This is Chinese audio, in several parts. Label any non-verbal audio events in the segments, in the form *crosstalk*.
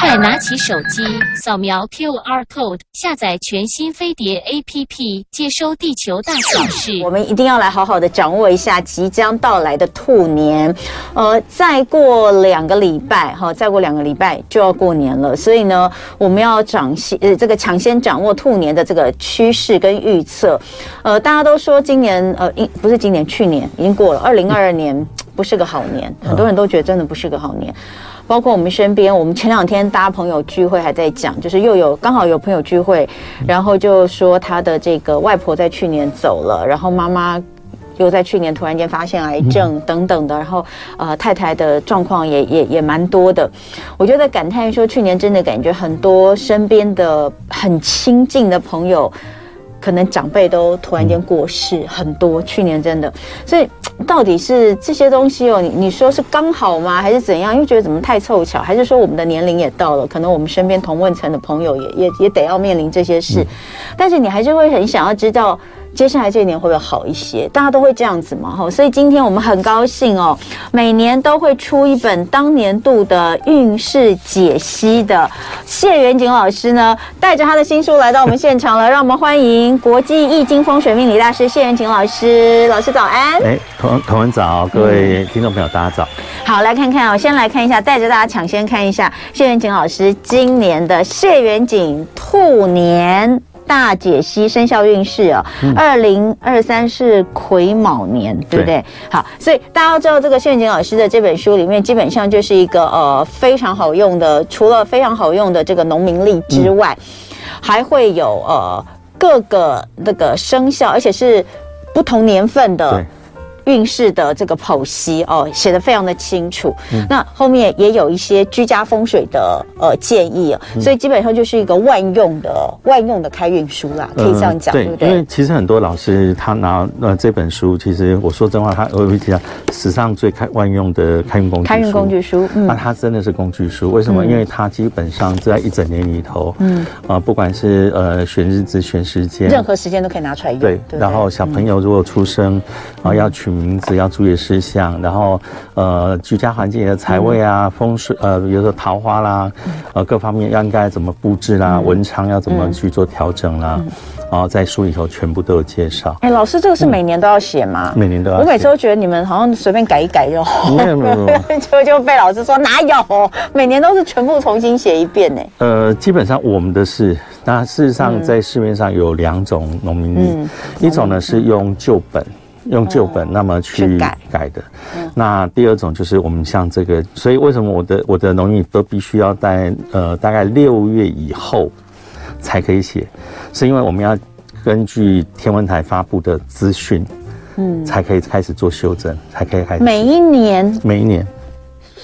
快拿起手机，扫描 QR code，下载全新飞碟 APP，接收地球大小事。我们一定要来好好的掌握一下即将到来的兔年。呃，再过两个礼拜，哈，再过两个礼拜就要过年了，所以呢，我们要掌先呃这个抢先掌握兔年的这个趋势跟预测。呃，大家都说今年呃，不是今年，去年已经过了，二零二二年不是个好年，很多人都觉得真的不是个好年。包括我们身边，我们前两天大家朋友聚会还在讲，就是又有刚好有朋友聚会，然后就说他的这个外婆在去年走了，然后妈妈又在去年突然间发现癌症等等的，然后呃太太的状况也也 *laughs* 也蛮多的，我觉得感叹说去年真的感觉很多身边的很亲近的朋友。可能长辈都突然间过世很多，去年真的，所以到底是这些东西哦，你你说是刚好吗，还是怎样？因为觉得怎么太凑巧，还是说我们的年龄也到了，可能我们身边同问层的朋友也也也得要面临这些事，但是你还是会很想要知道。接下来这一年会不会好一些？大家都会这样子嘛，哈，所以今天我们很高兴哦，每年都会出一本当年度的运势解析的谢元景老师呢，带着他的新书来到我们现场了，让我们欢迎国际易经风水命理大师谢元景老师。老师早安！哎，同同文早，各位听众朋友，大家早。好，来看看哦，先来看一下，带着大家抢先看一下谢元景老师今年的谢元景兔年。大解析生肖运势哦，二零二三是癸卯年，对不对？好，所以大家都知道这个谢元锦老师的这本书里面，基本上就是一个呃非常好用的，除了非常好用的这个农民历之外，还会有呃各个那个生肖，而且是不同年份的。运势的这个剖析哦，写的非常的清楚。嗯、那后面也有一些居家风水的呃建议啊，嗯、所以基本上就是一个万用的万用的开运书啦，可以这样讲，呃、对，对不对？因为其实很多老师他拿呃这本书，其实我说真话，他会不会讲史上最开万用的开运工具书？开运工具书，嗯，那它真的是工具书。为什么？嗯、因为它基本上在一整年里头，嗯啊、呃，不管是呃选日子、选时间，任何时间都可以拿出来用。对，对然后小朋友如果出生啊、嗯、要取。名字要注意事项，然后呃，居家环境的财位啊，嗯、风水呃，比如说桃花啦，嗯、呃，各方面要应该怎么布置啦，嗯、文昌要怎么去做调整啦，嗯、然后在书里头全部都有介绍。哎，老师，这个是每年都要写吗？嗯、每年都要。我每次都觉得你们好像随便改一改就好，没有没有，*laughs* 就就被老师说哪有，每年都是全部重新写一遍呢。呃，基本上我们的是，那事实上在市面上有两种农民历，嗯、一种呢是用旧本。用旧本那么去改的，那第二种就是我们像这个，所以为什么我的我的农历都必须要在呃大概六月以后才可以写，是因为我们要根据天文台发布的资讯，嗯，才可以开始做修正，才可以开始。每一年，每一年，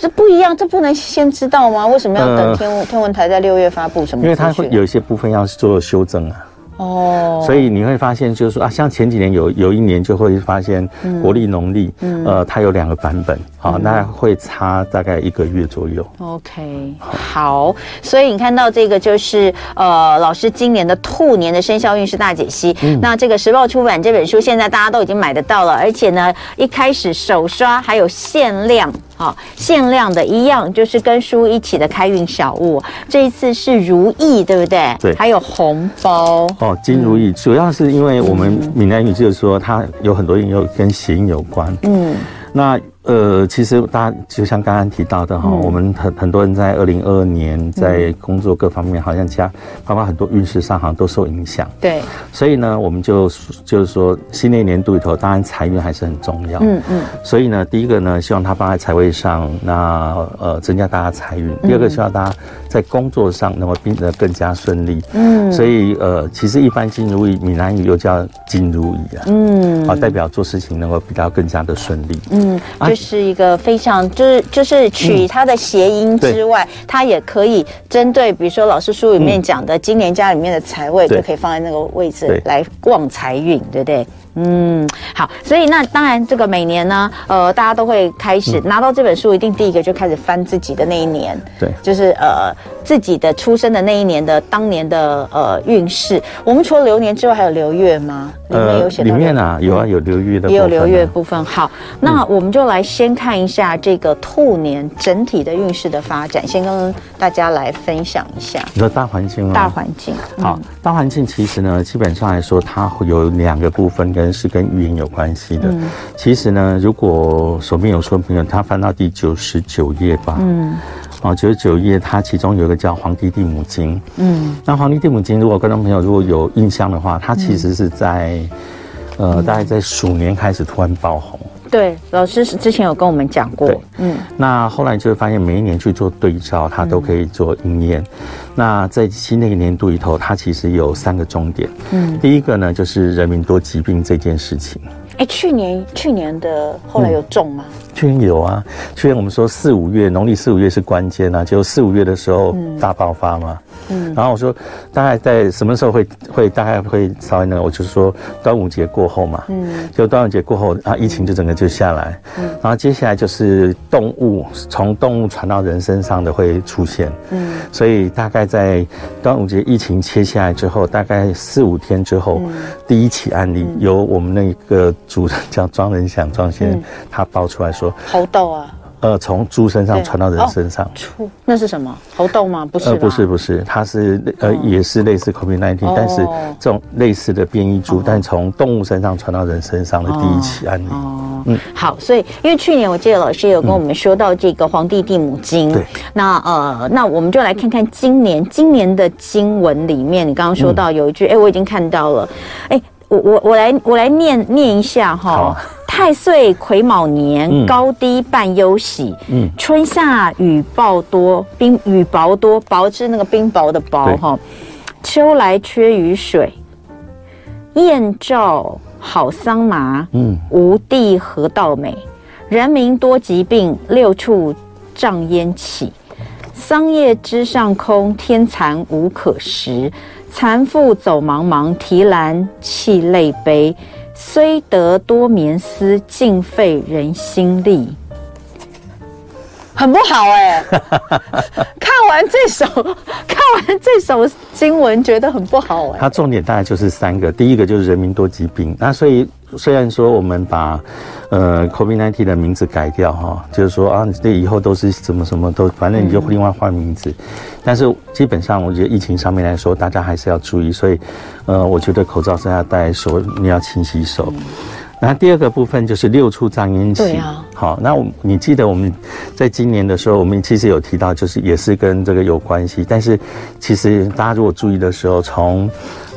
这不一样，这不能先知道吗？为什么要等天文天文台在六月发布什么？因为它会有一些部分要做修正啊。哦，所以你会发现，就是说啊，像前几年有有一年就会发现国历农历，嗯，呃，它有两个版本，好，那会差大概一个月左右。OK，好，所以你看到这个就是呃，老师今年的兔年的生肖运势大解析。那这个时报出版这本书，现在大家都已经买得到了，而且呢，一开始首刷还有限量。好，限量的一样，就是跟书一起的开运小物。这一次是如意，对不对？对，还有红包哦，金如意。嗯、主要是因为我们闽南语就是说，它有很多音有跟谐音有关。嗯，那。呃，其实大家就像刚刚提到的哈，嗯、我们很很多人在二零二二年在工作各方面，好像加包括很多运势上好像都受影响。对，所以呢，我们就就是说，新的一年度里头，当然财运还是很重要。嗯嗯。嗯所以呢，第一个呢，希望他放在财位上，那呃增加大家财运；第二个，希望大家在工作上能够变得更加顺利。嗯。所以呃，其实一般金如意，闽南语又叫金如意啊。嗯。啊，代表做事情能够比较更加的顺利。嗯。啊就是一个非常，就是就是取它的谐音之外，嗯、它也可以针对，比如说老师书里面讲的，今年家里面的财位就可以放在那个位置来旺财运，对不对？嗯，好，所以那当然，这个每年呢，呃，大家都会开始拿到这本书，一定第一个就开始翻自己的那一年，对，就是呃自己的出生的那一年的当年的呃运势。我们除了流年之外，还有流月吗？里面有写到、呃、里面啊，有啊，有流月的部分、啊，也有流月部分。好，那我们就来先看一下这个兔年整体的运势的发展，先跟大家来分享一下。你说大环境吗？大环境。好，大环境其实呢，基本上来说，它会有两个部分跟是跟预言有关系的。嗯、其实呢，如果手边有书的朋友，他翻到第九十九页吧。嗯。哦，九十九页，它其中有一个叫《黄帝地母经》。嗯，那《黄帝地母经》，如果观众朋友如果有印象的话，它其实是在，嗯、呃，大概在鼠年开始突然爆红。对，老师之前有跟我们讲过。嗯，那后来就会发现，每一年去做对照，它都可以做应验。嗯、那在新的一年度里头，它其实有三个重点。嗯，第一个呢，就是人民多疾病这件事情。哎，去年去年的后来有种吗？嗯去年有啊，去年我们说四五月，农历四五月是关键啊，就四五月的时候大爆发嘛。嗯，然后我说大概在什么时候会会大概会稍微呢？我就是说端午节过后嘛。嗯，就端午节过后啊，疫情就整个就下来。嗯，然后接下来就是动物从动物传到人身上的会出现。嗯，所以大概在端午节疫情切下来之后，大概四五天之后，第一起案例由我们那个主人叫庄仁祥庄先生他爆出来说。猴痘啊，呃，从猪身上传到人身上，猪、哦、那是什么？猴痘吗？不是，呃，不是，不是，它是呃，也是类似 COVID-19，、哦、但是这种类似的变异株，哦、但从动物身上传到人身上的第一起案例。哦，嗯，好，所以因为去年我记得老师有跟我们说到这个《黄帝地母经》，对、嗯，那呃，那我们就来看看今年今年的经文里面，你刚刚说到有一句，哎、嗯，我已经看到了，哎，我我我来我来念念一下哈。太岁癸卯年，嗯、高低半忧喜。嗯，春夏雨暴多，冰雨雹多，雹是那个冰雹的雹哈。秋来缺雨水，燕赵好桑麻。嗯，无地何道美，人民多疾病，六处瘴烟起。桑叶枝上空，天蚕无可食。蚕妇走茫茫，提篮泣泪悲。虽得多眠思，尽费人心力。很不好哎、欸！*laughs* 看完这首，看完这首经文，觉得很不好哎、欸。它重点大概就是三个，第一个就是人民多疾病。那所以虽然说我们把呃 COVID-19 的名字改掉哈，就是说啊，这以后都是什么什么都，反正你就另外换名字。嗯、但是基本上，我觉得疫情上面来说，大家还是要注意。所以呃，我觉得口罩是要戴，手你要勤洗手。嗯那第二个部分就是六处瘴烟起。对啊。好，那我你记得我们在今年的时候，我们其实有提到，就是也是跟这个有关系。但是其实大家如果注意的时候，从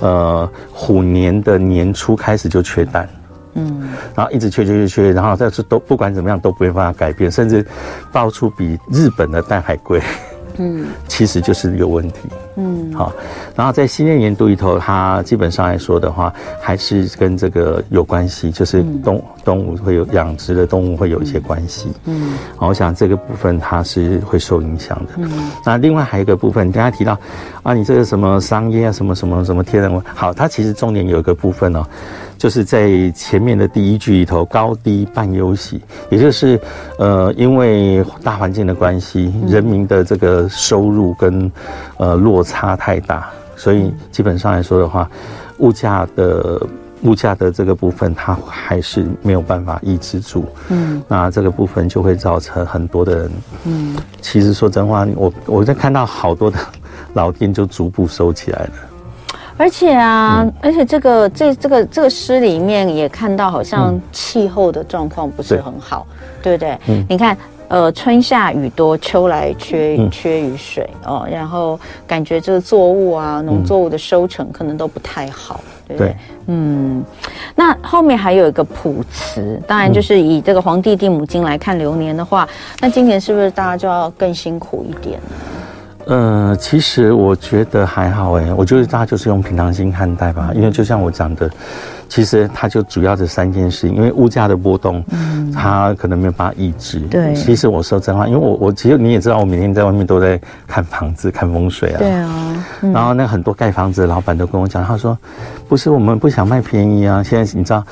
呃虎年的年初开始就缺蛋，嗯，然后一直缺缺缺缺，然后但是都不管怎么样都不会办法改变，甚至爆出比日本的蛋还贵。嗯，*laughs* 其实就是一个问题。嗯，好，然后在新的年度里头，它基本上来说的话，还是跟这个有关系，就是动动物会有养殖的动物会有一些关系。嗯，好，我想这个部分它是会受影响的。嗯，那另外还有一个部分，刚才提到啊，你这个什么商业啊，什么什么什么天然物，好，它其实重点有一个部分哦。就是在前面的第一句里头，高低半忧喜，也就是，呃，因为大环境的关系，人民的这个收入跟，呃，落差太大，所以基本上来说的话，物价的物价的这个部分，它还是没有办法抑制住。嗯，那这个部分就会造成很多的人，嗯，其实说真话，我我在看到好多的老店就逐步收起来了。而且啊，嗯、而且这个这这个这个诗里面也看到，好像气候的状况不是很好，嗯、对不对？嗯、你看，呃，春夏雨多，秋来缺缺雨水哦，然后感觉这个作物啊，农作物的收成可能都不太好，对不对？对嗯，那后面还有一个卜辞，当然就是以这个《皇帝地母经》来看流年的话，那今年是不是大家就要更辛苦一点呢？呃，其实我觉得还好哎，我觉得大家就是用平常心看待吧，因为就像我讲的，其实它就主要这三件事，因为物价的波动，嗯，它可能没有办法抑制。对，其实我说真话，因为我我其实你也知道，我每天在外面都在看房子、看风水啊。对啊。嗯、然后那很多盖房子的老板都跟我讲，他说，不是我们不想卖便宜啊，现在你知道。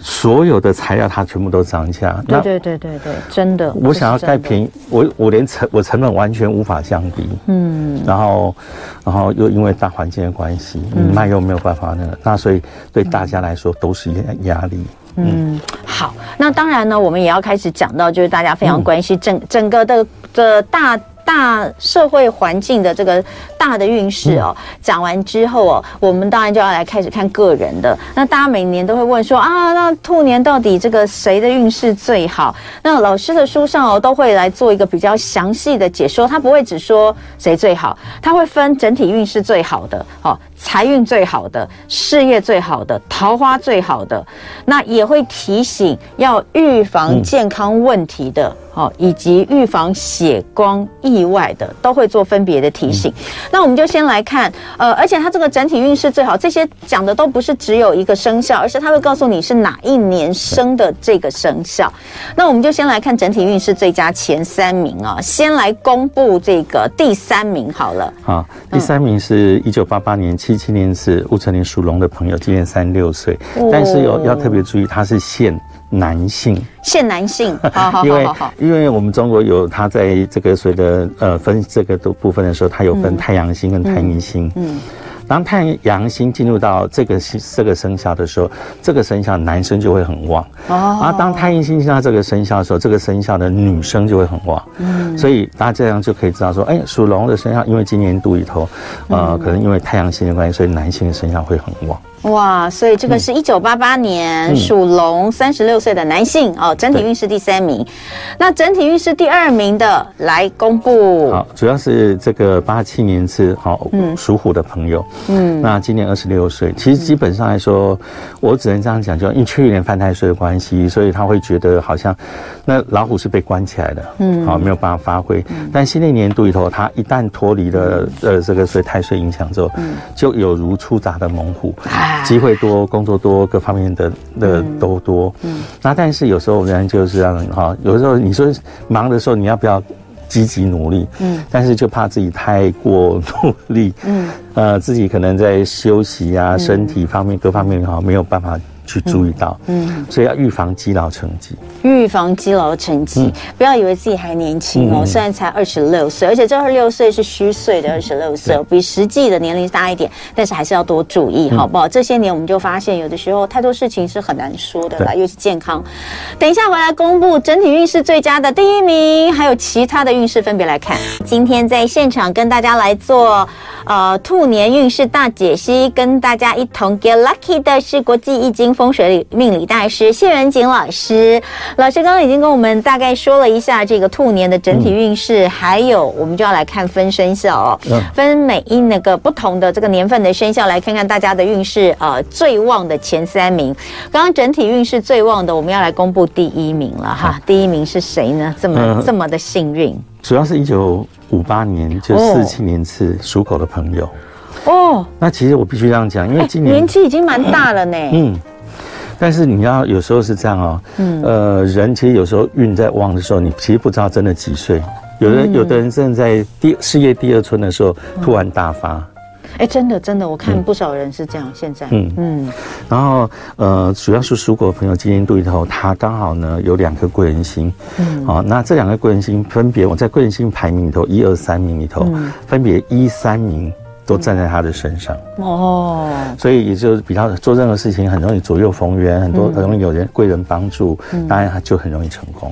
所有的材料它全部都涨价。对对对对对，真的。我想要盖便宜，我我连成我成本完全无法降低。嗯。然后，然后又因为大环境的关系，你卖又没有办法那个，那所以对大家来说都是压压力。嗯，好，那当然呢，我们也要开始讲到，就是大家非常关心整、嗯、整个的的大。大社会环境的这个大的运势哦，讲完之后哦，我们当然就要来开始看个人的。那大家每年都会问说啊，那兔年到底这个谁的运势最好？那老师的书上哦，都会来做一个比较详细的解说，他不会只说谁最好，他会分整体运势最好的，哦，财运最好的，事业最好的，桃花最好的，那也会提醒要预防健康问题的。嗯哦，以及预防血光意外的，都会做分别的提醒。嗯、那我们就先来看，呃，而且它这个整体运势最好，这些讲的都不是只有一个生肖，而是它会告诉你是哪一年生的这个生肖。那我们就先来看整体运势最佳前三名啊，先来公布这个第三名好了。好，第三名是一九八八年七七年是戊辰年属龙的朋友，今年三十六岁，哦、但是有要特别注意，他是现。男性，现男性，*laughs* 好好好好好，因为因为我们中国有他在这个所谓的呃分这个的部分的时候，他有分太阳星跟太阴星。嗯，嗯，当太阳星进入到这个这个生肖的时候，这个生肖男生就会很旺。哦，而当太阴星进到这个生肖的时候，这个生肖的女生就会很旺。嗯，所以大家这样就可以知道说，哎，属龙的生肖，因为今年度里头，呃，可能因为太阳星的关系，所以男性的生肖会很旺。哇，所以这个是一九八八年属龙三十六岁的男性、嗯、哦，整体运势第三名。那整体运势第二名的来公布。好，主要是这个八七年是好属虎的朋友。嗯，那今年二十六岁，其实基本上来说，嗯、我只能这样讲，就因为去年犯太岁的关系，所以他会觉得好像那老虎是被关起来的，嗯，好没有办法发挥。嗯、但新的一年度里头，他一旦脱离了呃这个所以太岁影响之后，嗯，就有如出闸的猛虎。机会多，工作多，各方面的的都多。嗯，那但是有时候人就是这样哈，有时候你说忙的时候，你要不要积极努力？嗯，但是就怕自己太过努力。嗯，呃，自己可能在休息啊，身体方面各方面哈，没有办法。去注意到，嗯，嗯，所以要预防积劳成疾。预防积劳成疾，嗯、不要以为自己还年轻哦，嗯、虽然才二十六岁，而且这二十六岁是虚岁的二十六岁，嗯、比实际的年龄大一点，但是还是要多注意，好不好？嗯、这些年我们就发现，有的时候太多事情是很难说的啦，对尤其健康。等一下回来公布整体运势最佳的第一名，还有其他的运势分别来看。今天在现场跟大家来做呃兔年运势大解析，跟大家一同 get lucky 的是国际易经风水命理大师谢元景老师，老师刚刚已经跟我们大概说了一下这个兔年的整体运势，嗯、还有我们就要来看分生肖哦，嗯、分每一那个不同的这个年份的生肖来看看大家的运势呃最旺的前三名。刚刚整体运势最旺的，我们要来公布第一名了哈，嗯、第一名是谁呢？这么、嗯、这么的幸运，主要是一九五八年就四七年次属狗的朋友哦。那其实我必须这样讲，因为今年、欸、年纪已经蛮大了呢。嗯。嗯但是你要有时候是这样哦，嗯，呃，人其实有时候运在旺的时候，你其实不知道真的几岁。有的有的人正在第事业第二春的时候，突然大发。哎，真的真的，我看不少人是这样。现在，嗯嗯。然后呃，主要是属狗的朋友，今年度里头，他刚好呢有两颗贵人星。嗯。好，那这两个贵人星分别，我在贵人星排名里头，一二三名里头，分别一三名。都站在他的身上。哦，所以也就比较做任何事情很容易左右逢源，很多很容易有人贵人帮助，当然他就很容易成功。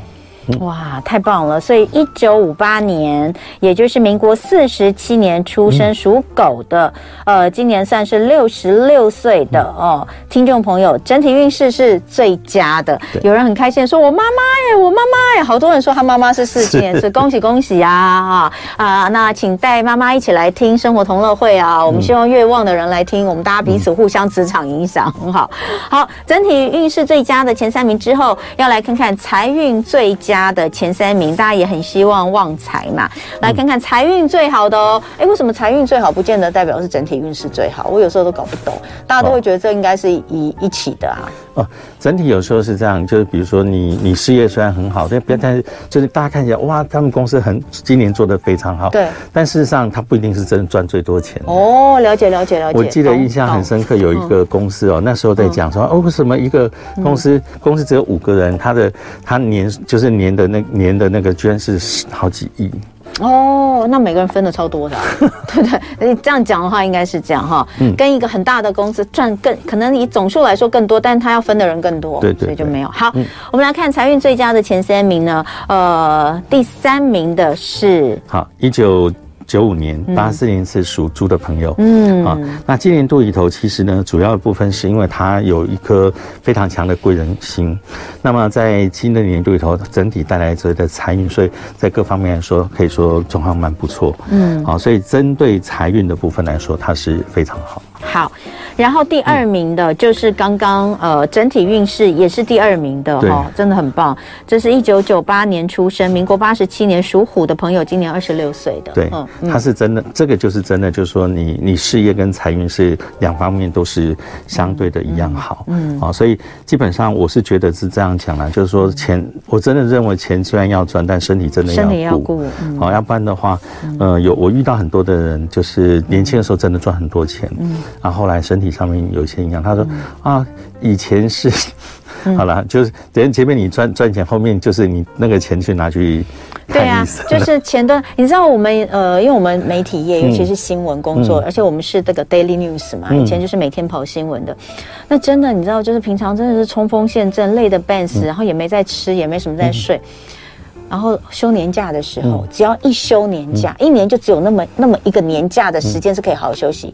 哇，太棒了！所以一九五八年，也就是民国四十七年出生属狗的，嗯、呃，今年算是六十六岁的哦。听众朋友，整体运势是最佳的。有人很开心说：“我妈妈耶，我妈妈耶！”好多人说他妈妈是四七年，*laughs* 是恭喜恭喜啊啊啊！那请带妈妈一起来听生活同乐会啊！我们希望越旺的人来听，我们大家彼此互相磁场影响很好。好，整体运势最佳的前三名之后，要来看看财运最佳。家的前三名，大家也很希望旺财嘛，来看看财运最好的哦。哎，为什么财运最好不见得代表是整体运势最好？我有时候都搞不懂，大家都会觉得这应该是一一起的啊。哦，整体有时候是这样，就是比如说你你事业虽然很好，但别但是就是大家看起来哇，他们公司很今年做的非常好，对，但事实上他不一定是真的赚最多钱。哦，了解了解了解。我记得印象很深刻，有一个公司哦，那时候在讲说哦，为什么一个公司公司只有五个人，他的他年就是年的那年的那个居然是好几亿。哦，那每个人分的超多的，*laughs* 对不对？你这样讲的话，应该是这样哈。嗯，跟一个很大的公司赚更可能以总数来说更多，但是他要分的人更多，对，对对，所以就没有。好，嗯、我们来看财运最佳的前三名呢。呃，第三名的是好一九。九五年，八四年是属猪的朋友，嗯。啊，那今年度里头，其实呢，主要的部分是因为他有一颗非常强的贵人心，那么在新的年度里头，整体带来这的财运，所以在各方面来说，可以说状况蛮不错，嗯，啊，所以针对财运的部分来说，它是非常好。好，然后第二名的就是刚刚呃整体运势也是第二名的哈，真的很棒。这是一九九八年出生，民国八十七年属虎的朋友，今年二十六岁的。对，嗯，他是真的，这个就是真的，就是说你你事业跟财运是两方面都是相对的一样好，嗯，啊，所以基本上我是觉得是这样讲啦，就是说钱，我真的认为钱虽然要赚，但身体真的要顾，身体要顾，好，要不然的话，呃，有我遇到很多的人，就是年轻的时候真的赚很多钱，嗯。然后后来身体上面有一些影响，他说啊，以前是 *laughs* 好了，就是等前面你赚赚钱，后面就是你那个钱去拿去。对啊，*laughs* 就是前端，你知道我们呃，因为我们媒体业，尤其是新闻工作，而且我们是这个 daily news 嘛，以前就是每天跑新闻的。那真的，你知道，就是平常真的是冲锋陷阵，累得半死，然后也没在吃，也没什么在睡。然后休年假的时候，只要一休年假，一年就只有那么那么一个年假的时间是可以好好休息。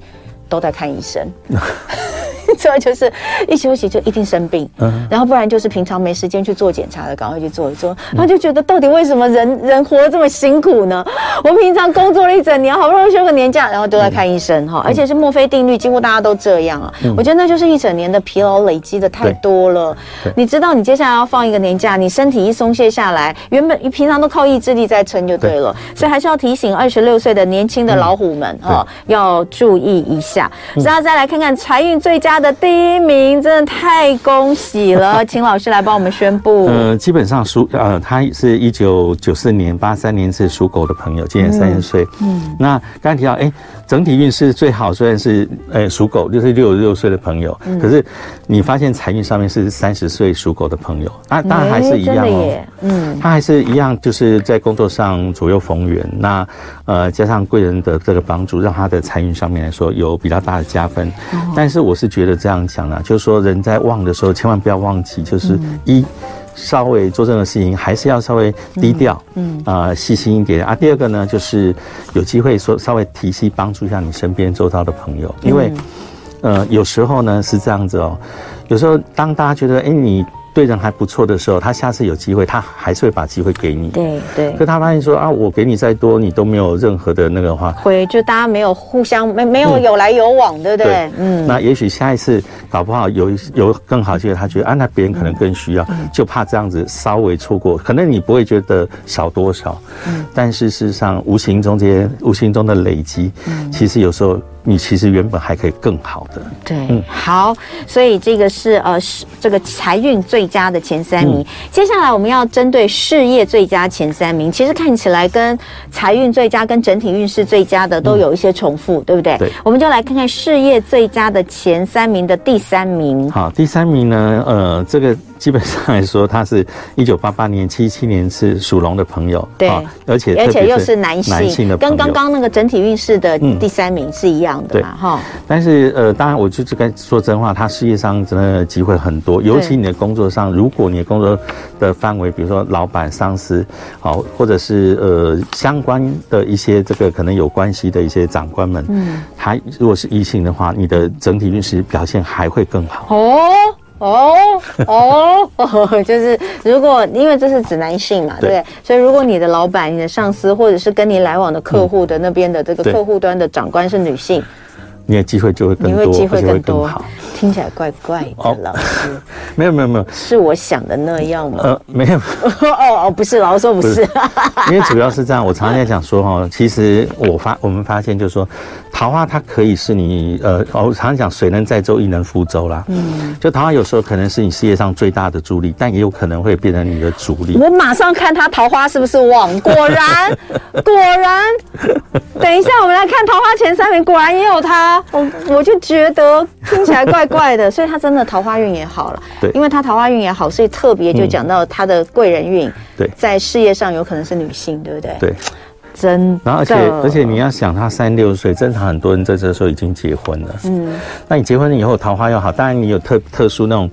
都在看医生，*laughs* 所以就是一休息就一定生病，嗯然后不然就是平常没时间去做检查的，赶快去做一做。然后就觉得到底为什么人人活得这么辛苦呢？我平常工作了一整年，好不容易休个年假，然后都在看医生哈，而且是墨菲定律，几乎大家都这样啊。我觉得那就是一整年的疲劳累积的太多了。你知道，你接下来要放一个年假，你身体一松懈下来，原本你平常都靠意志力在撑就对了。所以还是要提醒二十六岁的年轻的老虎们哈，要注意一下。然后再来看看财运最佳的第一名，真的太恭喜了！*laughs* 请老师来帮我们宣布。呃，基本上属呃，他是一九九四年、八三年是属狗的朋友，今年三十岁。嗯，那刚才提到，哎，整体运势最好虽然是呃属狗，就是六十六岁的朋友，嗯、可是你发现财运上面是三十岁属狗的朋友，啊，当然还是一样哦。嗯，他还是一样，就是在工作上左右逢源。那呃，加上贵人的这个帮助，让他的财运上面来说有比较大的加分，但是我是觉得这样讲啊，就是说人在忘的时候，千万不要忘记，就是一稍微做这种事情，还是要稍微低调，嗯啊，细心一点啊。第二个呢，就是有机会说稍微提携帮助一下你身边周遭的朋友，因为呃有时候呢是这样子哦，有时候当大家觉得哎你。对人还不错的时候，他下次有机会，他还是会把机会给你。对对。可他发现说啊，我给你再多，你都没有任何的那个话。会，就大家没有互相没没有有来有往，嗯、对不对？对嗯。那也许下一次搞不好有有更好机会，他觉得啊，那别人可能更需要，嗯、就怕这样子稍微错过，可能你不会觉得少多少，嗯。但是事实上，无形中这些无形中的累积，嗯，其实有时候。你其实原本还可以更好的，对，嗯，好，所以这个是呃是这个财运最佳的前三名。嗯、接下来我们要针对事业最佳前三名，其实看起来跟财运最佳跟整体运势最佳的都有一些重复，嗯、对不对？对，我们就来看看事业最佳的前三名的第三名。好，第三名呢，呃，这个。基本上来说，他是一九八八年、七七年是属龙的朋友，对，而且而且又是男性，男性的跟刚刚那个整体运势的第三名是一样的嘛，哈。但是呃，当然我就是该说真话，他事业上真的机会很多，尤其你的工作上，如果你的工作的范围，比如说老板、上司，好，或者是呃相关的一些这个可能有关系的一些长官们，嗯，他如果是异性的话，你的整体运势表现还会更好。哦。哦哦哦，*laughs* 就是如果因为这是指男性嘛，对？所以如果你的老板、你的上司，或者是跟你来往的客户的那边的这个客户端的长官是女性，你的机会就会更多，你会机会更多。听起来怪怪的，哦、老师。没有没有没有，是我想的那样吗？呃，没有。*laughs* 哦哦，不是，老师说不是，不是。*laughs* 因为主要是这样，我常常在讲说哈，其实我发我们发现就是说，桃花它可以是你呃，我常常讲水能载舟，亦能覆舟啦。嗯。就桃花有时候可能是你事业上最大的助力，但也有可能会变成你的阻力。我马上看他桃花是不是旺，果 *laughs* 然果然。等一下，我们来看桃花前三名，果然也有他。我我就觉得听起来怪怪的，所以他真的桃花运也好了。对，因为他桃花运也好，所以特别就讲到他的贵人运。对，在事业上有可能是女性，对不对？对。真，然后而且而且你要想，他三十六岁，正常很多人在这时候已经结婚了。嗯，那你结婚了以后桃花又好，当然你有特特殊那种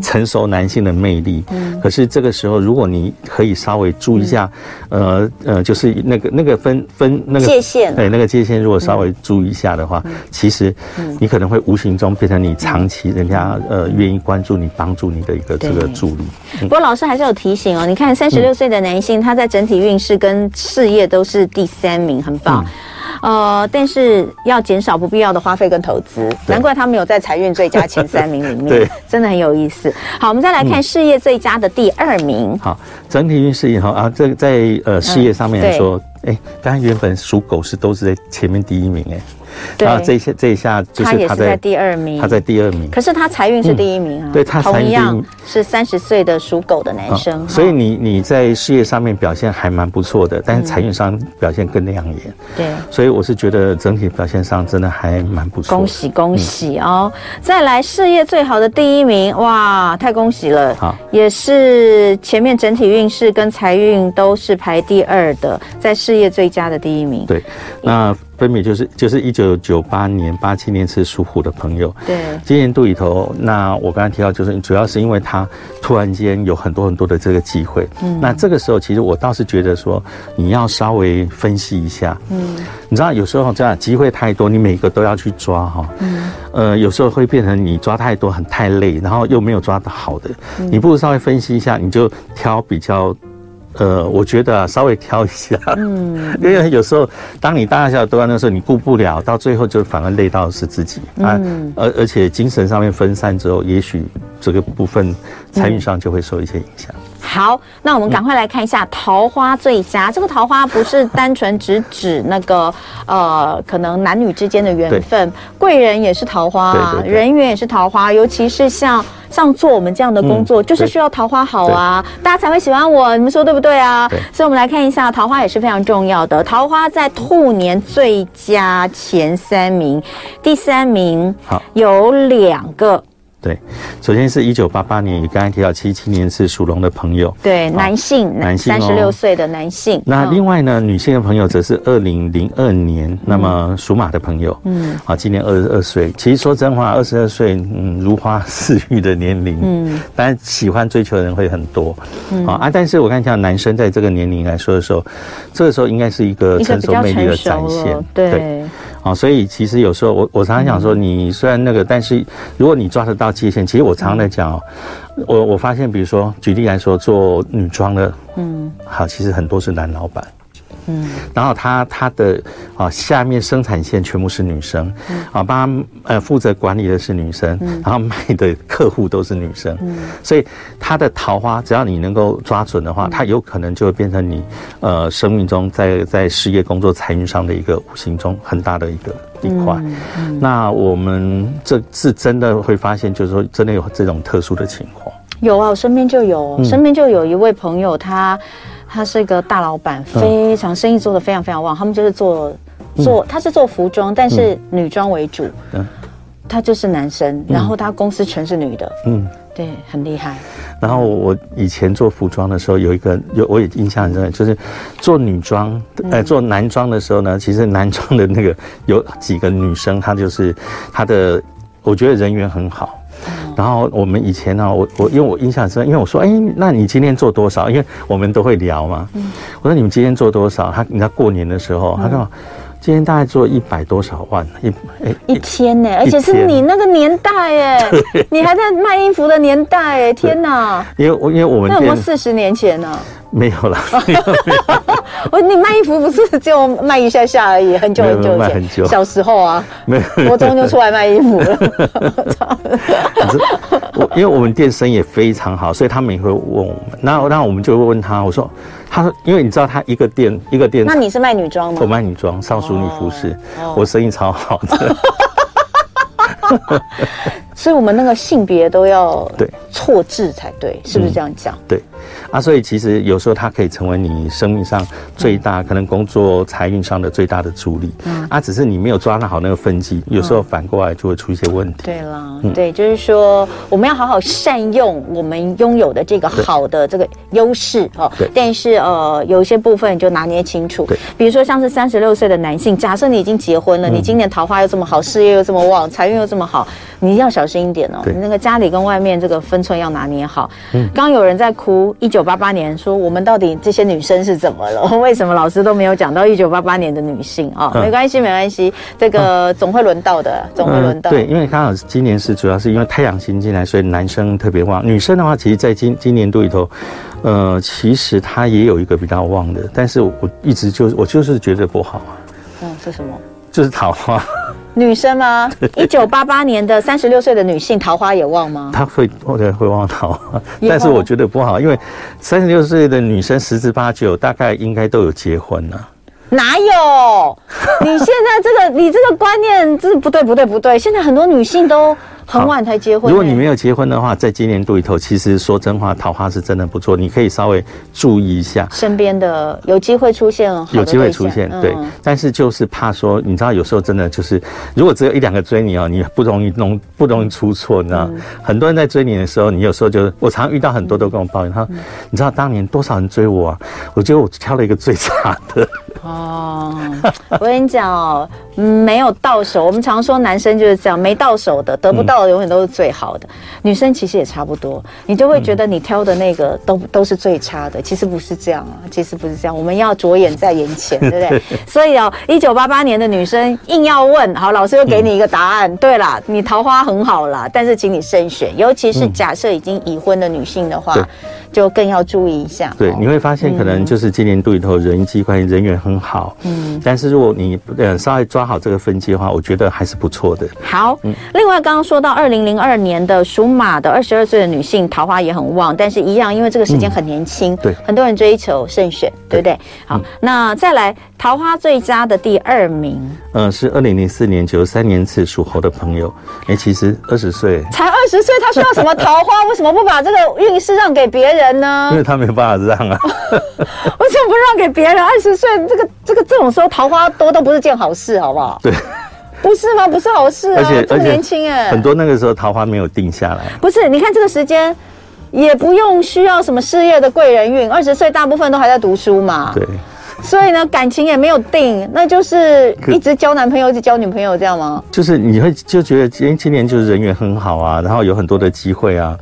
成熟男性的魅力。嗯，可是这个时候，如果你可以稍微注意一下，呃呃，就是那个那个分分那个界限，对那个界限，如果稍微注意一下的话，其实你可能会无形中变成你长期人家呃愿意关注你、帮助你的一个这个助力。不过老师还是有提醒哦，你看三十六岁的男性，他在整体运势跟事业都是。是第三名，很棒，嗯、呃，但是要减少不必要的花费跟投资，难怪他没有在财运最佳前三名里面，*laughs* 对，真的很有意思。好，我们再来看事业最佳的第二名。嗯、好，整体运势也好啊，这个在呃事业上面来说，哎、嗯，刚才原本属狗是都是在前面第一名，哎。然后这一下这一下就是他，在第二名，他在第二名，可是他财运是第一名啊。嗯、对他同样是三十岁的属狗的男生，哦、所以你你在事业上面表现还蛮不错的，但是财运上表现更亮眼。对、嗯，所以我是觉得整体表现上真的还蛮不错。恭喜恭喜哦！嗯、再来事业最好的第一名，哇，太恭喜了！好，也是前面整体运势跟财运都是排第二的，在事业最佳的第一名。对，那。分别就是就是一九九八年、八七年是属虎的朋友，对，今年度里头，那我刚才提到，就是主要是因为他突然间有很多很多的这个机会，嗯，那这个时候其实我倒是觉得说，你要稍微分析一下，嗯，你知道有时候这样机会太多，你每个都要去抓哈，嗯，呃，有时候会变成你抓太多很太累，然后又没有抓得好的，你不如稍微分析一下，你就挑比较。呃，我觉得啊，稍微挑一下，嗯，*laughs* 因为有时候当你大大小小都在那时候，你顾不了，到最后就反而累到的是自己啊，而而且精神上面分散之后，也许这个部分财运上就会受一些影响。好，那我们赶快来看一下桃花最佳。这个桃花不是单纯只指那个呃，可能男女之间的缘分，贵人也是桃花，人缘也是桃花。尤其是像像做我们这样的工作，就是需要桃花好啊，大家才会喜欢我。你们说对不对啊？所以，我们来看一下桃花也是非常重要的。桃花在兔年最佳前三名，第三名好有两个。对，首先是一九八八年，你刚才提到七七年是属龙的朋友，对，男性，男性，三十六岁的男性。那另外呢，女性的朋友则是二零零二年，那么属马的朋友，嗯，啊，今年二十二岁。其实说真话，二十二岁，嗯，如花似玉的年龄，嗯，当然喜欢追求的人会很多，嗯。啊，但是我看像男生在这个年龄来说的时候，这个时候应该是一个成熟魅力的展现，对。啊，所以其实有时候我我常常讲说，你虽然那个，但是如果你抓得到界限，其实我常常在讲哦，我我发现，比如说举例来说，做女装的，嗯，好，其实很多是男老板。嗯，然后他他的啊下面生产线全部是女生，啊帮他呃负责管理的是女生，然后卖的客户都是女生，所以他的桃花只要你能够抓准的话，他有可能就会变成你呃生命中在在事业工作财运上的一个无形中很大的一个一块。那我们这是真的会发现，就是说真的有这种特殊的情况。有啊，我身边就有，身边就有一位朋友他。他是一个大老板，非常生意做得非常非常旺。他们就是做做，他是做服装，但是女装为主。嗯，他就是男生，然后他公司全是女的。嗯，对，很厉害。然后我以前做服装的时候，有一个有我也印象很深，就是做女装，呃，做男装的时候呢，其实男装的那个有几个女生，她就是她的，我觉得人缘很好。然后我们以前呢，我我因为我印象深，因为我说，哎，那你今天做多少？因为我们都会聊嘛。嗯。我说你们今天做多少？他你知道过年的时候，他说今天大概做一百多少万一哎一天呢，而且是你那个年代哎，你还在卖衣服的年代哎，天哪！因为我因为我们那有没有四十年前呢？没有了。*laughs* *laughs* 我你卖衣服不是只有卖一下下而已，很久很久很久小时候啊，没有，国中就出来卖衣服了。*laughs* 我因为我们店生意也非常好，所以他们也会问我们。那那我们就会问他，我说，他说，因为你知道他一个店一个店，那你是卖女装吗？我卖女装，上淑女服饰，哦、我生意超好的。*laughs* 所以我们那个性别都要对错置才对，是不是这样讲？嗯、对。啊，所以其实有时候它可以成为你生命上最大，可能工作财运上的最大的助力。嗯，啊，只是你没有抓好那个分际，有时候反过来就会出一些问题。对了，对，就是说我们要好好善用我们拥有的这个好的这个优势哦。对。但是呃，有一些部分就拿捏清楚。对。比如说像是三十六岁的男性，假设你已经结婚了，你今年桃花又这么好，事业又这么旺，财运又这么好，你要小心一点哦。你那个家里跟外面这个分寸要拿捏好。嗯。刚有人在哭，一九八八年说我们到底这些女生是怎么了？*laughs* 为什么老师都没有讲到一九八八年的女性啊？没关系，没关系，这个总会轮到的，总会轮到。对，因为刚好今年是主要是因为太阳星进来，所以男生特别旺。女生的话，其实在今今年度里头，呃，其实她也有一个比较旺的，但是我一直就我就是觉得不好啊。嗯，是什么？就是桃花。女生吗？一九八八年的三十六岁的女性，桃花也旺吗？她会，或者会旺桃花，但是我觉得不好，因为三十六岁的女生十之八九大概应该都有结婚了。哪有？*laughs* 你现在这个，你这个观念，这是不对，不对，不对。现在很多女性都。很晚才结婚，欸。如果你没有结婚的话，在今年度里头，其实说真话，桃花是真的不错。你可以稍微注意一下身边的有机会出现了，有机会出现，对。嗯、但是就是怕说，你知道，有时候真的就是，如果只有一两个追你哦，你不容易弄，不容易出错，你知道。嗯、很多人在追你的时候，你有时候就，我常遇到很多都跟我抱怨，他说，你知道当年多少人追我啊？我觉得我挑了一个最差的。哦，我跟你讲哦，没有到手。我们常说男生就是这样，没到手的，得不到的永远都是最好的。嗯、女生其实也差不多，你就会觉得你挑的那个都都是最差的。其实不是这样啊，其实不是这样。我们要着眼在眼前，对不对？所以哦，*laughs* 一九八八年的女生硬要问，好，老师又给你一个答案。嗯、对。啦，你桃花很好啦，但是请你慎选，尤其是假设已经已婚的女性的话。嗯就更要注意一下。对，你会发现可能就是今年度里头人际关系人缘很好。嗯，但是如果你呃稍微抓好这个分际的话，我觉得还是不错的。好，嗯，另外刚刚说到二零零二年的属马的二十二岁的女性桃花也很旺，但是一样，因为这个时间很年轻，对，很多人追求慎选，对不对？好，那再来桃花最佳的第二名，嗯，是二零零四年九十三年次属猴的朋友。哎，其实二十岁才二十岁，他需要什么桃花？为什么不把这个运势让给别人？呢？*laughs* 因为他没办法让啊，*laughs* 为什么不让给别人？二十岁这个这个这种时候桃花多都不是件好事，好不好？对，不是吗？不是好事啊，而且这么年轻哎，很多那个时候桃花没有定下来。不是，你看这个时间也不用需要什么事业的贵人运，二十岁大部分都还在读书嘛。对。所以呢，感情也没有定，那就是一直交男朋友，一直交女朋友这样吗？就是你会就觉得今今年就是人缘很好啊，然后有很多的机会啊。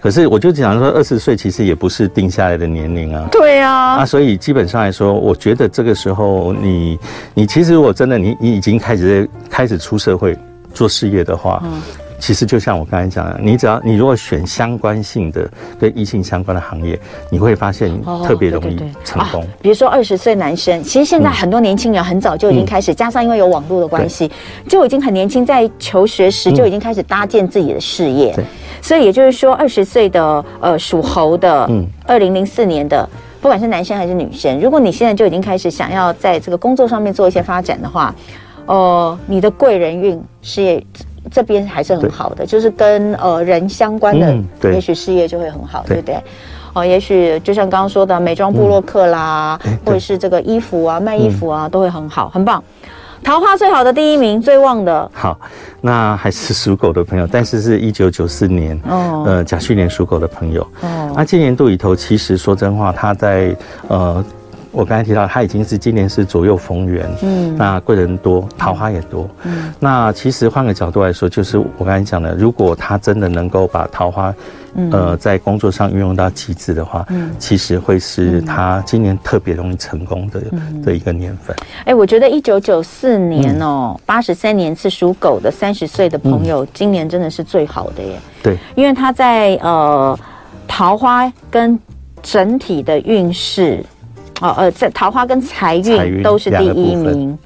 可是我就讲说，二十岁其实也不是定下来的年龄啊。对啊。啊，所以基本上来说，我觉得这个时候你你其实如果真的你你已经开始开始出社会做事业的话。嗯其实就像我刚才讲的，你只要你如果选相关性的跟异性相关的行业，你会发现特别容易成功。哦对对对啊、比如说二十岁男生，其实现在很多年轻人很早就已经开始，嗯、加上因为有网络的关系，就已经很年轻，在求学时就已经开始搭建自己的事业。对，所以也就是说，二十岁的呃属猴的，嗯，二零零四年的，不管是男生还是女生，如果你现在就已经开始想要在这个工作上面做一些发展的话，哦、呃，你的贵人运事业。这边还是很好的，就是跟呃人相关的，嗯、也许事业就会很好，对，不对？哦、呃，也许就像刚刚说的美妆部落客啦，嗯、或者是这个衣服啊，卖衣服啊，嗯、都会很好，很棒。桃花最好的第一名，最旺的，好，那还是属狗的朋友，但是是一九九四年，哦，呃，甲戌年属狗的朋友，哦，那今年度里头，其实说真话，他在呃。我刚才提到，他已经是今年是左右逢源，嗯，那贵人多，桃花也多，嗯，那其实换个角度来说，就是我刚才讲的，如果他真的能够把桃花，嗯、呃，在工作上运用到极致的话，嗯，其实会是他今年特别容易成功的、嗯、的一个年份。哎、欸，我觉得一九九四年哦，八十三年是属狗的三十岁的朋友，嗯、今年真的是最好的耶。对，因为他在呃桃花跟整体的运势，哦呃，在桃花跟财运都是第一名，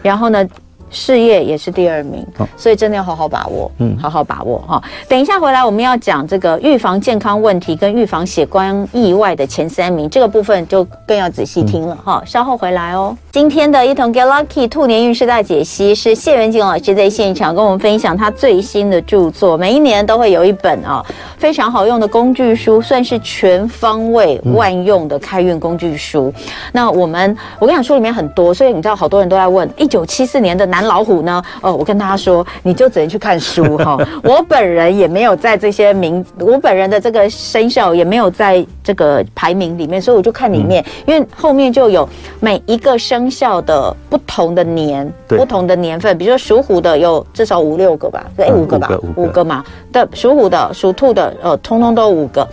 然后呢，事业也是第二名，哦、所以真的要好好把握，嗯，好好把握哈、哦。等一下回来，我们要讲这个预防健康问题跟预防血光意外的前三名，这个部分就更要仔细听了哈、嗯哦。稍后回来哦。今天的一同 Get Lucky 兔年运势大解析是谢元景老师在现场跟我们分享他最新的著作，每一年都会有一本啊、哦、非常好用的工具书，算是全方位万用的开运工具书。嗯、那我们我跟你讲书里面很多，所以你知道好多人都在问一九七四年的。蓝老虎呢？哦，我跟大家说，你就只能去看书 *laughs* 哈。我本人也没有在这些名，我本人的这个生肖也没有在这个排名里面，所以我就看里面，嗯、因为后面就有每一个生肖的不同的年，不同的年份，比如说属虎的有至少五六个吧，哎、嗯，五个吧，五个，五个嘛。的属虎的、属兔的，呃，通通都五个，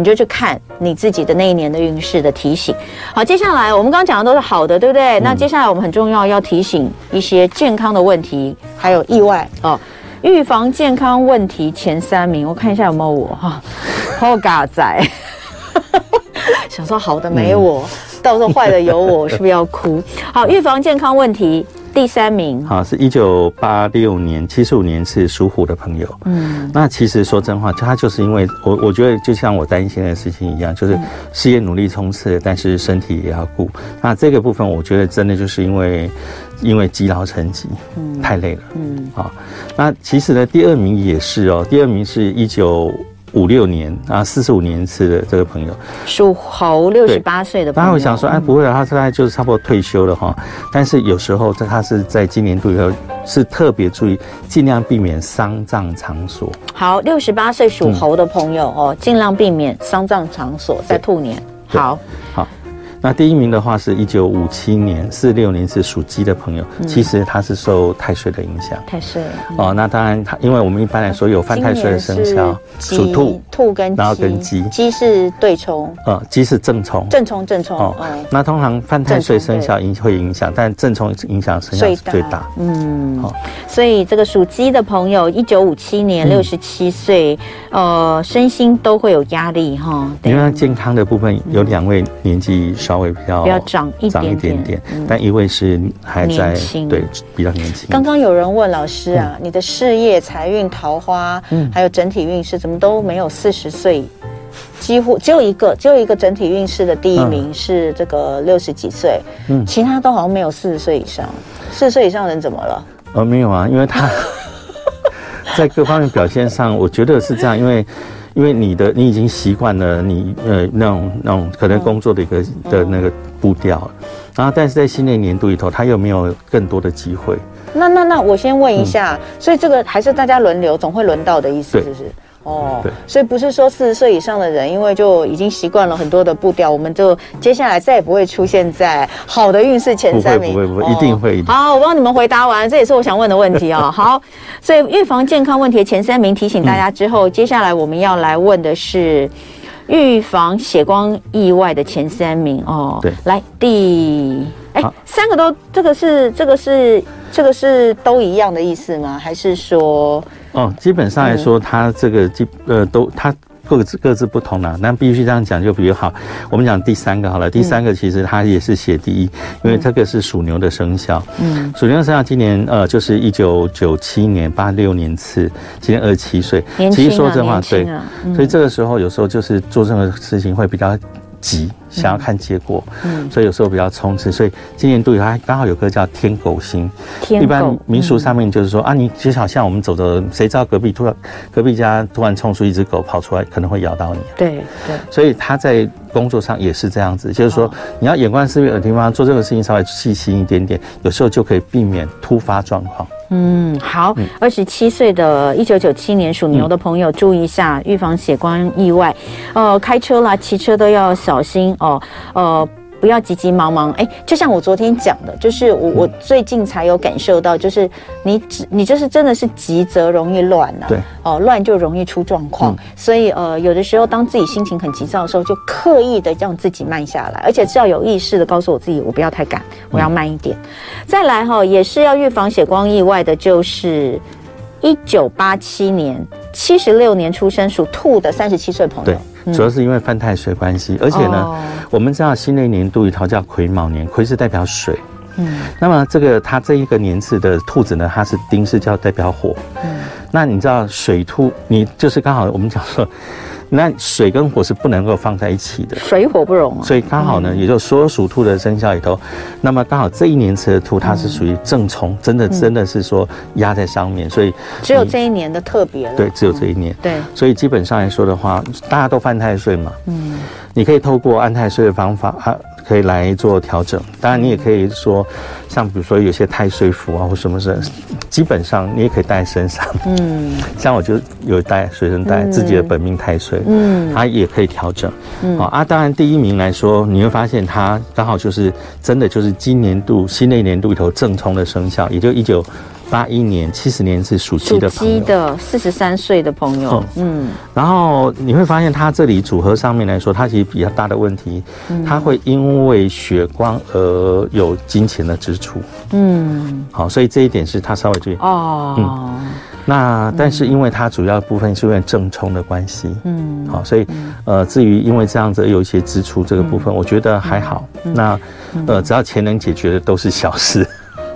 你就去看你自己的那一年的运势的提醒。好，接下来我们刚刚讲的都是好的，对不对？嗯、那接下来我们很重要要提醒一些健康的问题，还有意外哦。预防健康问题前三名，我看一下有没有我哈，*laughs* 好嘎仔，*laughs* 想说好的没我，嗯、到时候坏的有我，*laughs* 是不是要哭？好，预防健康问题。第三名，好，是一九八六年，七十五年是属虎的朋友。嗯，那其实说真话，他就是因为我，我觉得就像我担心的事情一样，就是事业努力冲刺，但是身体也要顾。那这个部分，我觉得真的就是因为因为积劳成疾，嗯，太累了。嗯，好，那其实呢，第二名也是哦，第二名是一九。五六年啊，四十五年次的这个朋友，属猴，六十八岁的朋友。当然我想说，哎，不会了，他现在就是差不多退休了哈。但是有时候在他是在今年度以后是特别注意，尽量避免丧葬场所。好，六十八岁属猴的朋友哦，尽量避免丧葬场所在兔年。好。那第一名的话是一九五七年，四六年是属鸡的朋友，嗯、其实他是受太岁的影响。太岁、嗯、哦，那当然他，因为我们一般来说有犯太岁的生肖，属兔、兔跟然后跟鸡，鸡是对冲，呃，鸡是正冲，正冲正冲哦。嗯、那通常犯太岁生肖影会影响，但正冲影响生肖是最大。嗯，好、哦，所以这个属鸡的朋友，一九五七年六十七岁，嗯、呃，身心都会有压力哈。哦、因为他健康的部分有两位年纪。稍微比较比较长一点点，但一位是还在轻对比较年轻。刚刚有人问老师啊，嗯、你的事业、财运、桃花，嗯，还有整体运势，怎么都没有四十岁？几乎只有一个，只有一个整体运势的第一名是这个六十几岁，嗯，其他都好像没有四十岁以上。四十岁以上的人怎么了？呃，没有啊，因为他 *laughs* 在各方面表现上，我觉得是这样，因为。因为你的你已经习惯了你呃那种那种可能工作的一个的那个步调，然后但是在新的年度里头，他又没有更多的机会？那那那我先问一下，嗯、所以这个还是大家轮流，总会轮到的意思，是不是？哦，对，所以不是说四十岁以上的人，因为就已经习惯了很多的步调，我们就接下来再也不会出现在好的运势前三名。不会，不会，不会，一定会。好，我帮你们回答完，这也是我想问的问题哦。好，所以预防健康问题的前三名提醒大家之后，接下来我们要来问的是预防血光意外的前三名哦。对，来第哎，三个都这个是这个是这个是都一样的意思吗？还是说？哦，基本上来说，它这个基呃都它各自各自不同啦。那必须这样讲就比较好。我们讲第三个好了，第三个其实它也是写第一，因为这个是属牛的生肖。嗯，属牛的生肖今年呃就是一九九七年八六年次，今年二十七岁。其实说真话，对，所以这个时候有时候就是做任何事情会比较急。想要看结果，嗯，所以有时候比较冲刺，所以今年度它刚好有个叫天狗星，天狗，一般民俗上面就是说、嗯、啊，你就好像我们走着，谁知道隔壁突然隔壁家突然冲出一只狗跑出来，可能会咬到你，对对，所以他在工作上也是这样子，就是说你要眼观四面耳听八方，做这个事情稍微细心一点点，有时候就可以避免突发状况。嗯，好，二十七岁的一九九七年属牛的朋友，注意一下，预防血光意外，呃，开车啦、骑车都要小心。哦，呃，不要急急忙忙，哎，就像我昨天讲的，就是我我最近才有感受到，就是你只你就是真的是急则容易乱呐、啊，对，哦，乱就容易出状况，嗯、所以呃，有的时候当自己心情很急躁的时候，就刻意的让自己慢下来，而且是要有意识的告诉我自己，我不要太赶，我要慢一点。嗯、再来哈、哦，也是要预防血光意外的，就是一九八七年七十六年出生属兔的三十七岁朋友。主要是因为犯太岁关系，而且呢，哦、我们知道新的一年度里头叫癸卯年，癸是代表水，嗯，那么这个它这一个年次的兔子呢，它是丁是叫代表火，嗯，那你知道水兔，你就是刚好我们讲说。那水跟火是不能够放在一起的，水火不容，所以刚好呢，也就所有属兔的生肖里头，那么刚好这一年吃的兔，它是属于正冲，真的真的是说压在上面，所以只有这一年的特别了。对，只有这一年。对，所以基本上来说的话，大家都犯太岁嘛，嗯，你可以透过安太岁的方法啊。可以来做调整，当然你也可以说，像比如说有些太岁符啊或什么的，基本上你也可以带在身上。嗯，*laughs* 像我就有带随身带自己的本命太岁，嗯，它也可以调整。嗯，好啊，当然第一名来说，你会发现它刚好就是真的就是今年度新的一年度里头正冲的生肖，也就一九。八一年七十年是属鸡的朋友，属鸡的四十三岁的朋友，嗯，然后你会发现他这里组合上面来说，他其实比较大的问题，他会因为血光而有金钱的支出，嗯，好，所以这一点是他稍微注意。哦，嗯，那但是因为他主要部分是因为正冲的关系，嗯，好，所以呃，至于因为这样子有一些支出这个部分，我觉得还好，那呃，只要钱能解决的都是小事。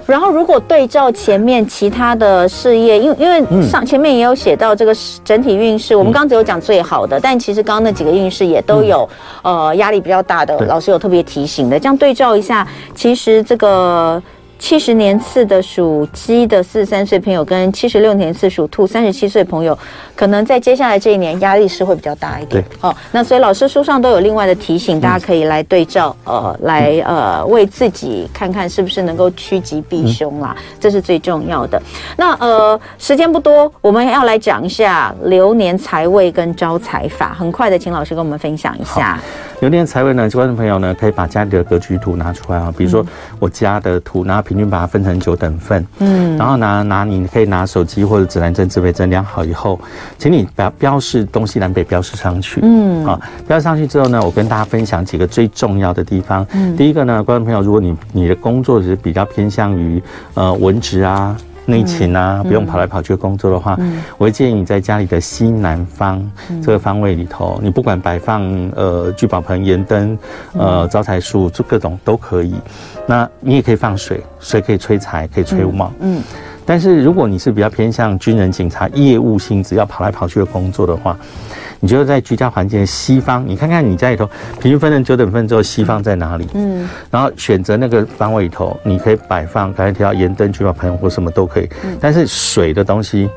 然后，如果对照前面其他的事业，因为因为上前面也有写到这个整体运势，我们刚刚只有讲最好的，但其实刚刚那几个运势也都有呃压力比较大的，老师有特别提醒的，这样对照一下，其实这个。七十年次的属鸡的四十三岁朋友，跟七十六年次属兔三十七岁朋友，可能在接下来这一年压力是会比较大一点。好、哦，那所以老师书上都有另外的提醒，大家可以来对照，呃，来呃为自己看看是不是能够趋吉避凶啦，这是最重要的。那呃时间不多，我们要来讲一下流年财位跟招财法，很快的，请老师跟我们分享一下。流年财位呢，观众朋友呢，可以把家里的格局图拿出来啊，比如说我家的图，然后平均把它分成九等份，嗯，然后拿拿你可以拿手机或者指南针、指北针量好以后，请你标标示东西南北标示上去，嗯，啊，标示上去之后呢，我跟大家分享几个最重要的地方。嗯，第一个呢，观众朋友，如果你你的工作是比较偏向于呃文职啊。内勤啊，不用跑来跑去工作的话，嗯、我会建议你在家里的西南方这个方位里头，嗯、你不管摆放呃聚宝盆、盐灯、呃招财树，就各种都可以。那你也可以放水，水可以催财，可以催旺。嗯。嗯但是如果你是比较偏向军人、警察业务性质，要跑来跑去的工作的话，你就在居家环境的西方，你看看你家里头平均分成九等份之后，西方在哪里？嗯，然后选择那个方位里头，你可以摆放刚才提到盐灯、聚宝盆或什么都可以。嗯，但是水的东西。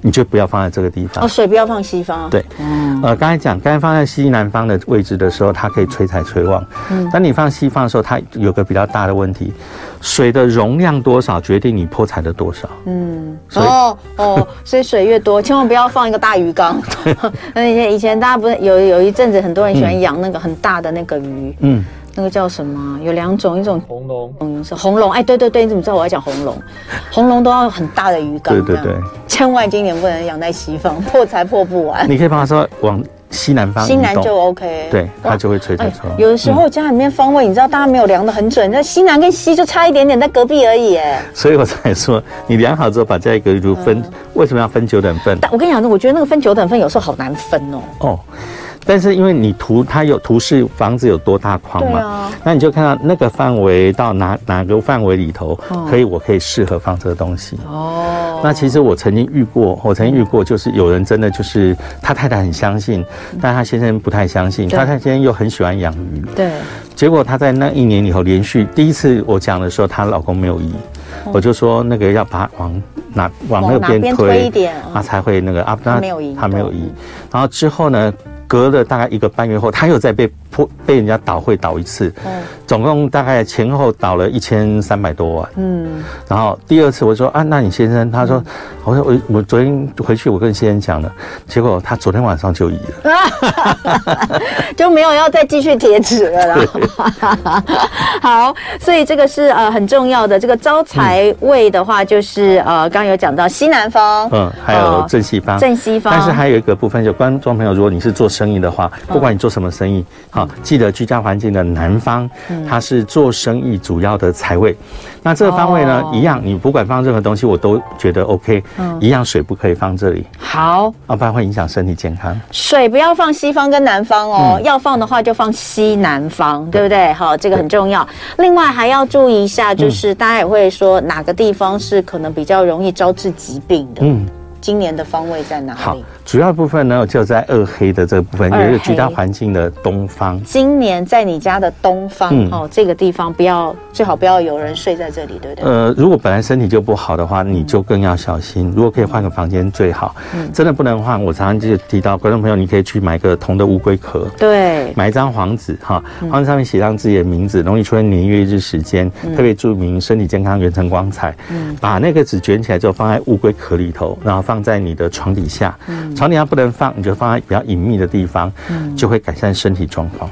你就不要放在这个地方哦，水不要放西方。对，嗯，呃，刚才讲，刚才放在西南方的位置的时候，它可以催财催旺。嗯，当你放西方的时候，它有个比较大的问题，水的容量多少决定你破财的多少。嗯，所以哦哦，*laughs* 所以水越多，千万不要放一个大鱼缸。*laughs* 那以前以前大家不是有有一阵子很多人喜欢养那个很大的那个鱼。嗯。那个叫什么？有两种，一种红龙，嗯，是红龙。哎，对对对，你怎么知道我要讲红龙？*laughs* 红龙都要很大的鱼缸，对对对，千万今年不能养在西方，破财破不完。你可以帮他说往西南方，西南就 OK，对，它就会吹吹吹。有的时候家里面方位，你知道大家没有量的很准，那西南跟西就差一点点，在隔壁而已，哎。所以我才说，你量好之后把家一格局分，为什么要分九等份？但我跟你讲，我觉得那个分九等份有时候好难分哦。哦。但是因为你图它有图示房子有多大框嘛，啊、那你就看到那个范围到哪哪个范围里头可以，我可以适合放这个东西。哦，那其实我曾经遇过，我曾经遇过，就是有人真的就是他太太很相信，但他先生不太相信，他太太又很喜欢养鱼。对，结果他在那一年里头连续第一次我讲的时候，她老公没有移，我就说那个要把往哪往那边推一点，他才会那个啊，他没有移，他没有移，然后之后呢？隔了大概一个半月后，他又再被破被人家倒会倒一次，嗯，总共大概前后倒了一千三百多万，嗯，然后第二次我说啊，那你先生，他说，我说我我昨天回去我跟先生讲了，结果他昨天晚上就移了，*laughs* 就没有要再继续贴纸了啦。*laughs* 好，所以这个是呃很重要的，这个招财位的话，就是呃刚刚有讲到西南方，嗯，还有正西方，正西方，但是还有一个部分，就观众朋友，如果你是做。生意的话，不管你做什么生意，好、嗯，记得居家环境的南方，它是做生意主要的财位。那这个方位呢，一样，你不管放任何东西，我都觉得 OK。嗯，一样水不可以放这里，好，要不然会影响身体健康。水不要放西方跟南方哦，要放的话就放西南方，对不对？好，这个很重要。另外还要注意一下，就是大家也会说哪个地方是可能比较容易招致疾病的。嗯。今年的方位在哪里？好，主要部分呢就在二黑的这个部分，有一个居家环境的东方。今年在你家的东方、嗯、哦，这个地方不要，最好不要有人睡在这里，对不对？呃，如果本来身体就不好的话，你就更要小心。如果可以换个房间最好。嗯，真的不能换，我常常就提到观众朋友，你可以去买个铜的乌龟壳，对，买一张黄纸哈，黄纸上面写上自己的名字，容易出现年月日时间，特别注明身体健康、元辰光彩。嗯，把那个纸卷起来之后放在乌龟壳里头，然后放在你的床底下，嗯、床底下不能放，你就放在比较隐秘的地方，嗯、就会改善身体状况。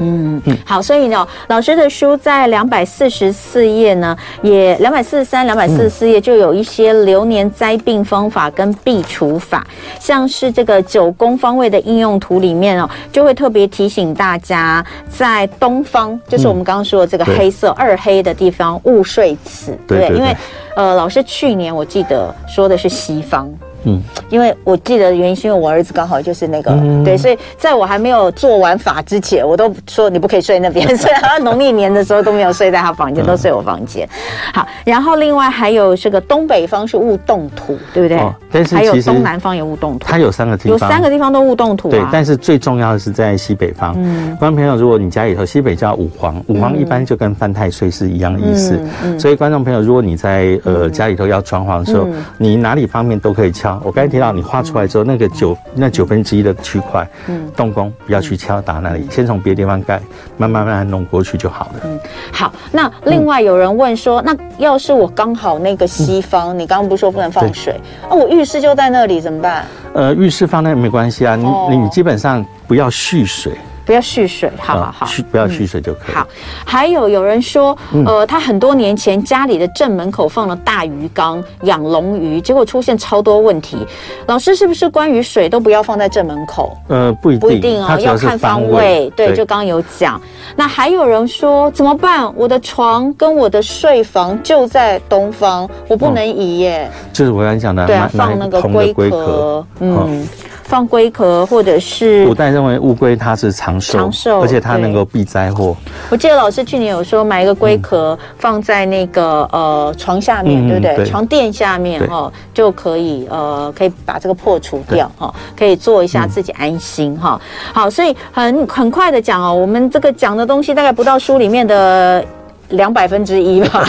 嗯嗯，好，所以呢，老师的书在两百四十四页呢，也两百四十三、两百四十四页就有一些流年灾病方法跟避除法，像是这个九宫方位的应用图里面哦，就会特别提醒大家，在东方，就是我们刚刚说的这个黑色、嗯、二黑的地方，勿睡此，对，因为呃，老师去年我记得说的是西方。嗯，因为我记得原因是因为我儿子刚好就是那个，嗯、对，所以在我还没有做完法之前，我都说你不可以睡那边，*laughs* 所以他农历年的时候都没有睡在他房间，都睡我房间。好，然后另外还有这个东北方是勿动土，对不对？哦，但是还有东南方也勿动土，它有三个地方，有三个地方都勿动土，啊。对，但是最重要的是在西北方。嗯，观众朋友，如果你家里头西北叫五黄，五黄一般就跟犯太岁是一样的意思。所以观众朋友，如果你在呃家里头要装潢的时候，嗯，你哪里方面都可以敲。我刚才提到你。画出来之后，那个九那九分之一的区块，嗯，动工不要去敲打那里，先从别的地方盖，慢慢慢慢弄过去就好了。嗯，好。那另外有人问说，那要是我刚好那个西方，你刚刚不是说不能放水？啊，我浴室就在那里，怎么办？呃，浴室放那没关系啊，你你基本上不要蓄水。不要蓄水，好好好，蓄不要蓄水就可以。好，还有有人说，呃，他很多年前家里的正门口放了大鱼缸养龙鱼，结果出现超多问题。老师是不是关于水都不要放在正门口？呃，不一定，不一定哦，要看方位。对，就刚刚有讲。那还有人说怎么办？我的床跟我的睡房就在东方，我不能移耶。就是我刚才讲的，对啊，放那个龟壳，嗯。放龟壳，或者是古代认为乌龟它是长寿，长寿，而且它能够避灾祸。我记得老师去年有说，买一个龟壳放在那个呃床下面，嗯、对不对？对床垫下面哈，就可以呃可以把这个破除掉哈，可以做一下自己安心哈。好，所以很很快的讲哦，我们这个讲的东西大概不到书里面的。两百分之一吧，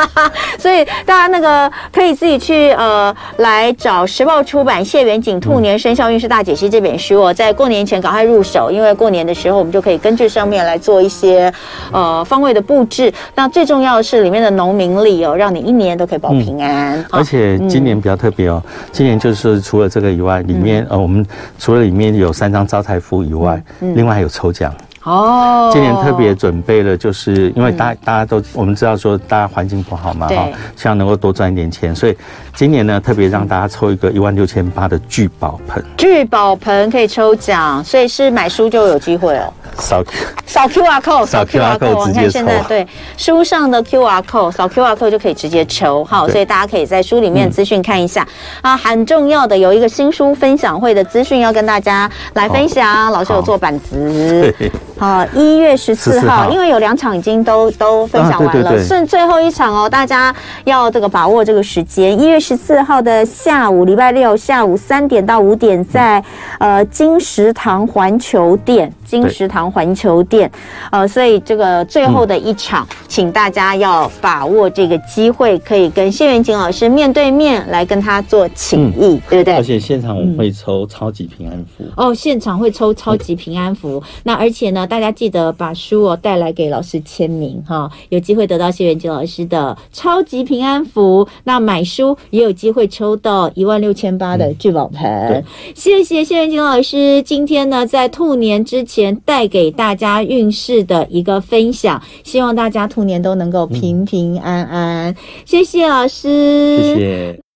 *laughs* 所以大家那个可以自己去呃来找时报出版谢远景兔年生肖运势大解析这本书哦，在过年前赶快入手，因为过年的时候我们就可以根据上面来做一些呃方位的布置。那最重要的是里面的农民历哦，让你一年都可以保平安。嗯、而且今年比较特别哦，今年就是除了这个以外，里面呃我们除了里面有三张招财符以外，另外还有抽奖。哦，今年特别准备了，就是因为大大家都我们知道说大家环境不好嘛，哈，希望能够多赚一点钱，所以今年呢特别让大家抽一个一万六千八的聚宝盆，聚宝盆可以抽奖，所以是买书就有机会哦。扫扫 QR code，扫 QR code，你看现在对书上的 QR code，扫 QR code 就可以直接抽，好，所以大家可以在书里面资讯看一下。啊。很重要的有一个新书分享会的资讯要跟大家来分享，老师有做板子。好，一月十四号，因为有两场已经都都分享完了，剩最后一场哦，大家要这个把握这个时间。一月十四号的下午，礼拜六下午三点到五点，在呃金石堂环球店，金石堂环球店，呃，所以这个最后的一场，请大家要把握这个机会，可以跟谢元景老师面对面来跟他做请益，对不对？而且现场我们会抽超级平安符哦，现场会抽超级平安符，那而且呢？大家记得把书哦带来给老师签名哈，有机会得到谢元景老师的超级平安符。那买书也有机会抽到一万六千八的聚宝盆。嗯、谢谢谢元景老师今天呢在兔年之前带给大家运势的一个分享，希望大家兔年都能够平平安安。嗯、谢谢老师，谢谢。